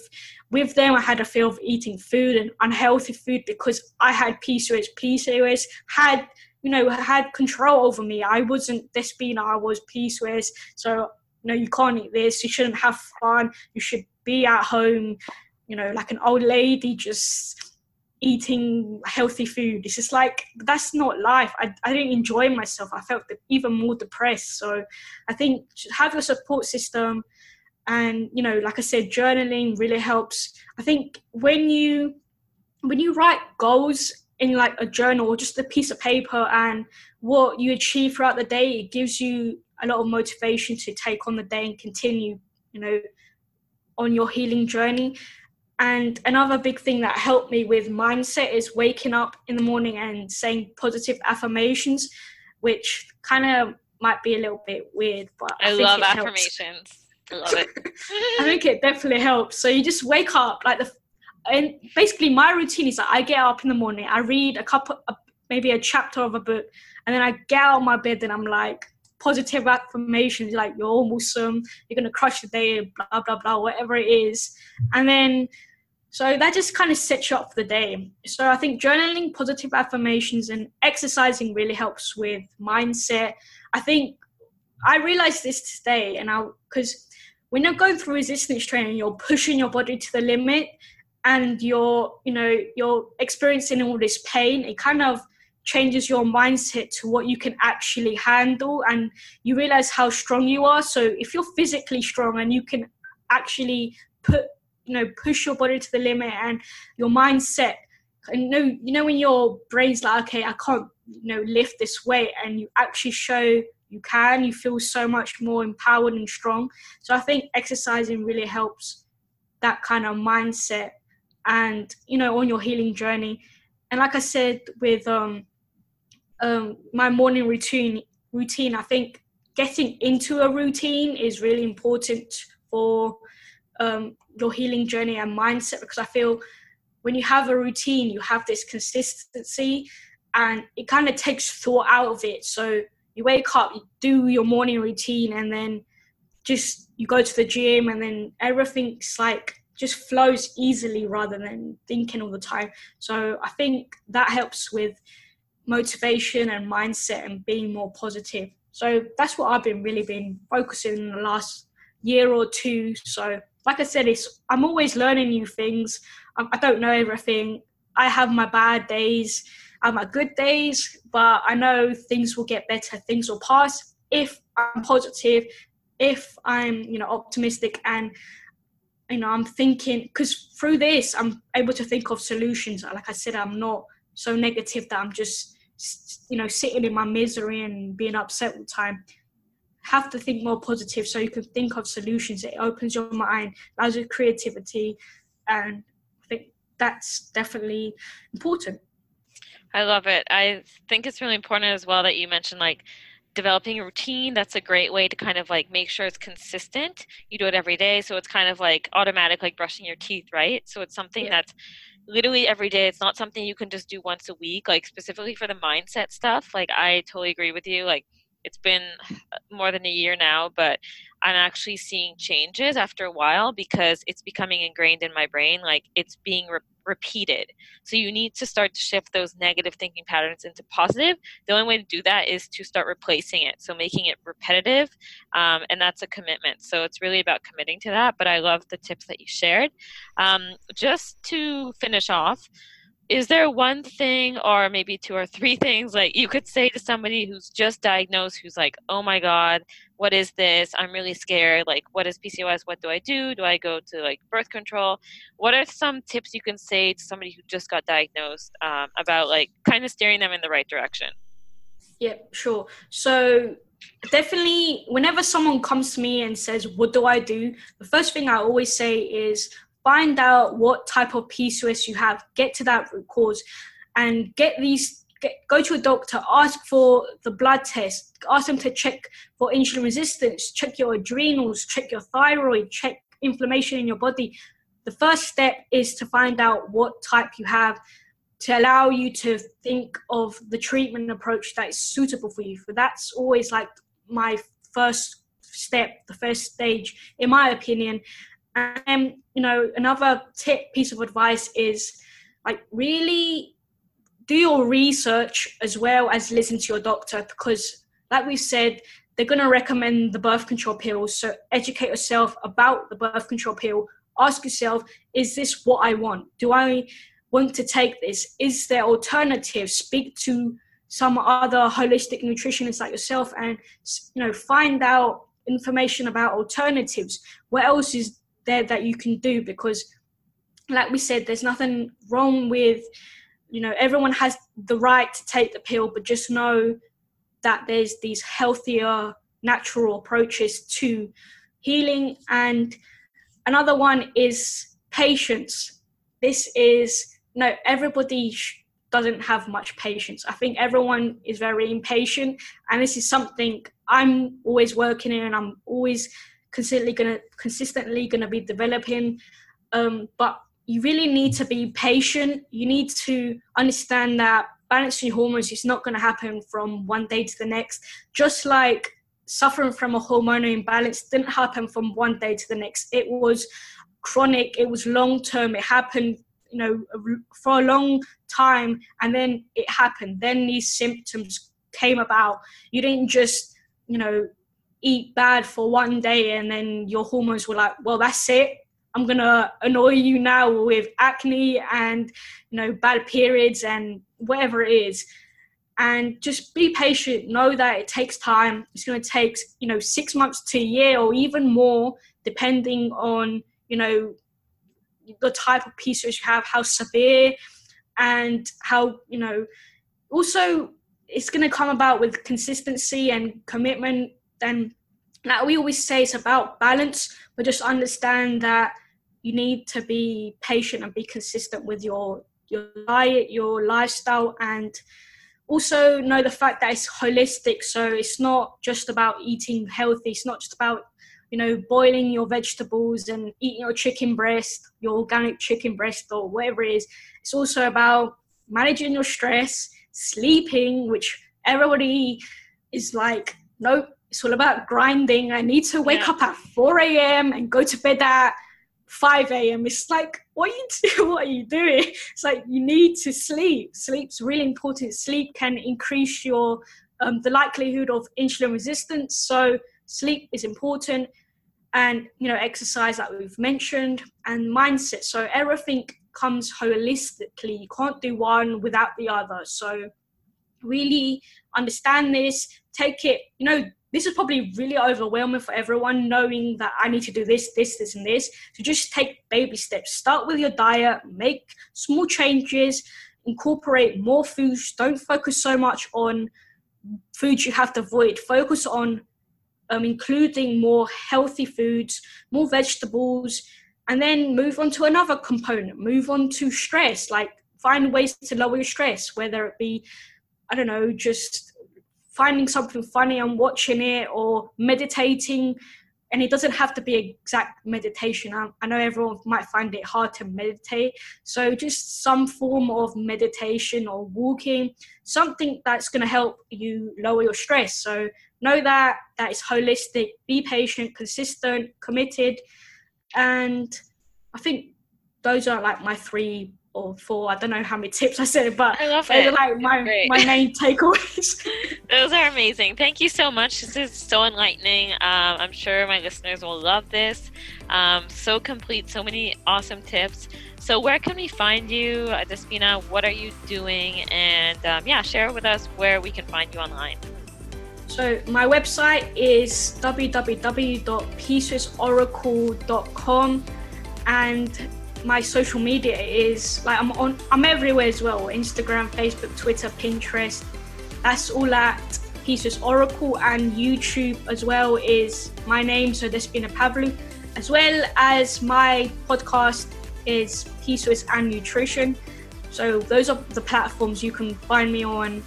with them. I had a fear of eating food and unhealthy food because i had pcos pcos had you know, had control over me. I wasn't this being I was PCOS. So, you know, you can't eat this, you shouldn't have fun, you should be at home, you know, like an old lady just eating healthy food. It's just like, that's not life. I, I didn't enjoy myself. I felt even more depressed. So I think have a support system. And, you know, like I said, journaling really helps. I think when you, when you write goals in like a journal or just a piece of paper and what you achieve throughout the day it gives you a lot of motivation to take on the day and continue you know on your healing journey. And another big thing that helped me with mindset is waking up in the morning and saying positive affirmations which kind of might be a little bit weird but i, I love affirmations helps. i love it. I think it definitely helps. So you just wake up like the and basically my routine is that I get up in the morning, I read a couple, maybe a chapter of a book, and then I get out of my bed and I'm like positive affirmations, like you're awesome, you're gonna crush the day, blah blah blah, whatever it is, and then so that just kind of sets you up for the day. So I think journaling, positive affirmations, and exercising really helps with mindset. I think I realized this today, and I because when you're going through resistance training, you're pushing your body to the limit and you're you know you're experiencing all this pain it kind of changes your mindset to what you can actually handle and you realize how strong you are. So if you're physically strong and you can actually put you know push your body to the limit and your mindset and know you know when your brain's like okay i can't you know lift this weight and you actually show you can you feel so much more empowered and strong. So i think exercising really helps that kind of mindset and you know on your healing journey. And like i said with um, um, my morning routine routine i think getting into a routine is really important for um, your healing journey and mindset because i feel when you have a routine you have this consistency and it kind of takes thought out of it. So you wake up you do your morning routine and then just you go to the gym and then everything's like just flows easily rather than thinking all the time. So I think that helps with motivation and mindset and being more positive. So that's what I've been really been focusing in the last year or two. So like I said, it's I'm always learning new things. I, don't know everything. I have my bad days, have my good days, but I know things will get better. Things will pass if I'm positive, if I'm you know optimistic and you know i'm thinking because through this i'm able to think of solutions. Like i said i'm not so negative that i'm just you know sitting in my misery and being upset all the time. Have to think more positive so you can think of solutions. It opens your mind allows you creativity and i think that's definitely important. I love it. I think it's really important as well that you mentioned like developing a routine that's a great way to kind of like make sure it's consistent you do it every day so it's kind of like automatic like brushing your teeth right so it's something yeah. that's literally every day it's not something you can just do once a week like specifically for the mindset stuff like i totally agree with you like it's been more than a year now, but I'm actually seeing changes after a while because it's becoming ingrained in my brain. Like it's being re- repeated. So you need to start to shift those negative thinking patterns into positive. The only way to do that is to start replacing it. So making it repetitive. Um, and that's a commitment. So it's really about committing to that. But I love the tips that you shared. Um, just to finish off, is there one thing or maybe two or three things like you could say to somebody who's just diagnosed who's like oh my god what is this? I'm really scared. Like what is pcos what do i do? Do i go to like birth control? What are some tips you can say to somebody who just got diagnosed um, about like kind of steering them in the right direction? Yeah sure. So definitely whenever someone comes to me and says what do i do? the first thing i always say is find out what type of PCOS you have, get to that root cause, and get these. Get, go to a doctor, ask for the blood test, ask them to check for insulin resistance, check your adrenals, check your thyroid, check inflammation in your body. The first step is to find out what type you have to allow you to think of the treatment approach that is suitable for you. For that's always like my first step, the first stage, in my opinion. And you know, another tip piece of advice is like really do your research as well as listen to your doctor because like we said they're going to recommend the birth control pill. So educate yourself about the birth control pill. Ask yourself is this what i want? Do i want to take this? Is there alternatives? Speak to some other holistic nutritionists like yourself and you know find out information about alternatives. What else is there that you can do because like we said there's nothing wrong with you know everyone has the right to take the pill but just know that there's these healthier natural approaches to healing. And another one is patience. This is know everybody sh- doesn't have much patience. I think everyone is very impatient. And this is something i'm always working in and i'm always consistently gonna consistently gonna be developing. Um, but you really need to be patient. You need to understand that balancing hormones is not going to happen from one day to the next. Just like suffering from a hormonal imbalance didn't happen from one day to the next. It was chronic. It was long term. It happened, you know, for a long time, and then it happened. Then these symptoms came about. You didn't just, you know, eat bad for one day and then your hormones were like, well, that's it. I'm gonna annoy you now with acne and you know bad periods and whatever it is. And just be patient. Know that it takes time. It's gonna take you know six months to a year or even more, depending on you know the type of PCOS you have, how severe, and how you know. Also, it's gonna come about with consistency and commitment then like we always say it's about balance but just understand that you need to be patient and be consistent with your your diet your lifestyle and also know the fact that it's holistic. So it's not just about eating healthy. It's not just about you know boiling your vegetables and eating your chicken breast your organic chicken breast or whatever it is. It's also about managing your stress sleeping which everybody is like nope it's all about grinding. I need to wake yeah. up at 4 a.m. and go to bed at 5 a.m. It's like, what are you do? What are you doing? It's like you need to sleep. Sleep's really important. Sleep can increase your um, the likelihood of insulin resistance. So sleep is important, and you know exercise like we've mentioned, and mindset. So everything comes holistically. You can't do one without the other. So really understand this. Take it. You know this is probably really overwhelming for everyone knowing that I need to do this, this, this, and this. So just take baby steps. Start with your diet, make small changes, incorporate more foods. Don't focus so much on foods you have to avoid. Focus on um, including more healthy foods, more vegetables, and then move on to another component. Move on to stress, like find ways to lower your stress, whether it be, I don't know, just finding something funny and watching it or meditating and it doesn't have to be exact meditation. I, know everyone might find it hard to meditate. So, just some form of meditation or walking, something that's going to help you lower your stress. So, know that that is holistic, be patient, consistent, committed. And I think those are like my three or four. I don't know how many tips I said, but I love those it. like my, my main takeaways. those are amazing. Thank you so much. This is so enlightening. Um, I'm sure my listeners will love this. Um, so complete, so many awesome tips. So, where can we find you, Despina? What are you doing? And um, yeah, share with us where we can find you online. So my website is www.pcosoracle.com and my social media is like I'm on I'm everywhere as well. Instagram Facebook Twitter Pinterest. That's all at PCOS Oracle. And YouTube as well is my name. So Despina Pavlou as well as my podcast is PCOS and Nutrition. So those are the platforms you can find me on.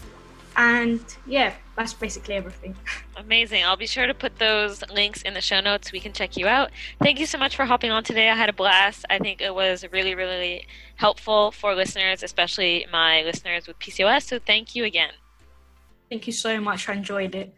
And yeah that's basically everything. Amazing. I'll be sure to put those links in the show notes. We can check you out. Thank you so much for hopping on today. I had a blast. I think it was really really helpful for listeners especially my listeners with pcos so thank you again. Thank you so much. I enjoyed it